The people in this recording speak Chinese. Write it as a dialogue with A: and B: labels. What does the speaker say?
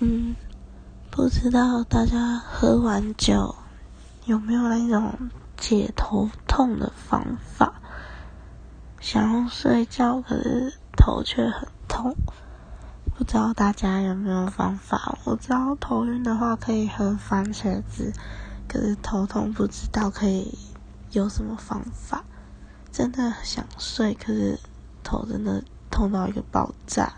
A: 嗯不知道大家喝完酒有没有那种解头痛的方法？想要睡觉可是头却很痛。不知道大家有没有方法？我知道头晕的话可以喝番茄汁可是头痛不知道可以有什么方法。真的想睡可是头真的痛到一个爆炸。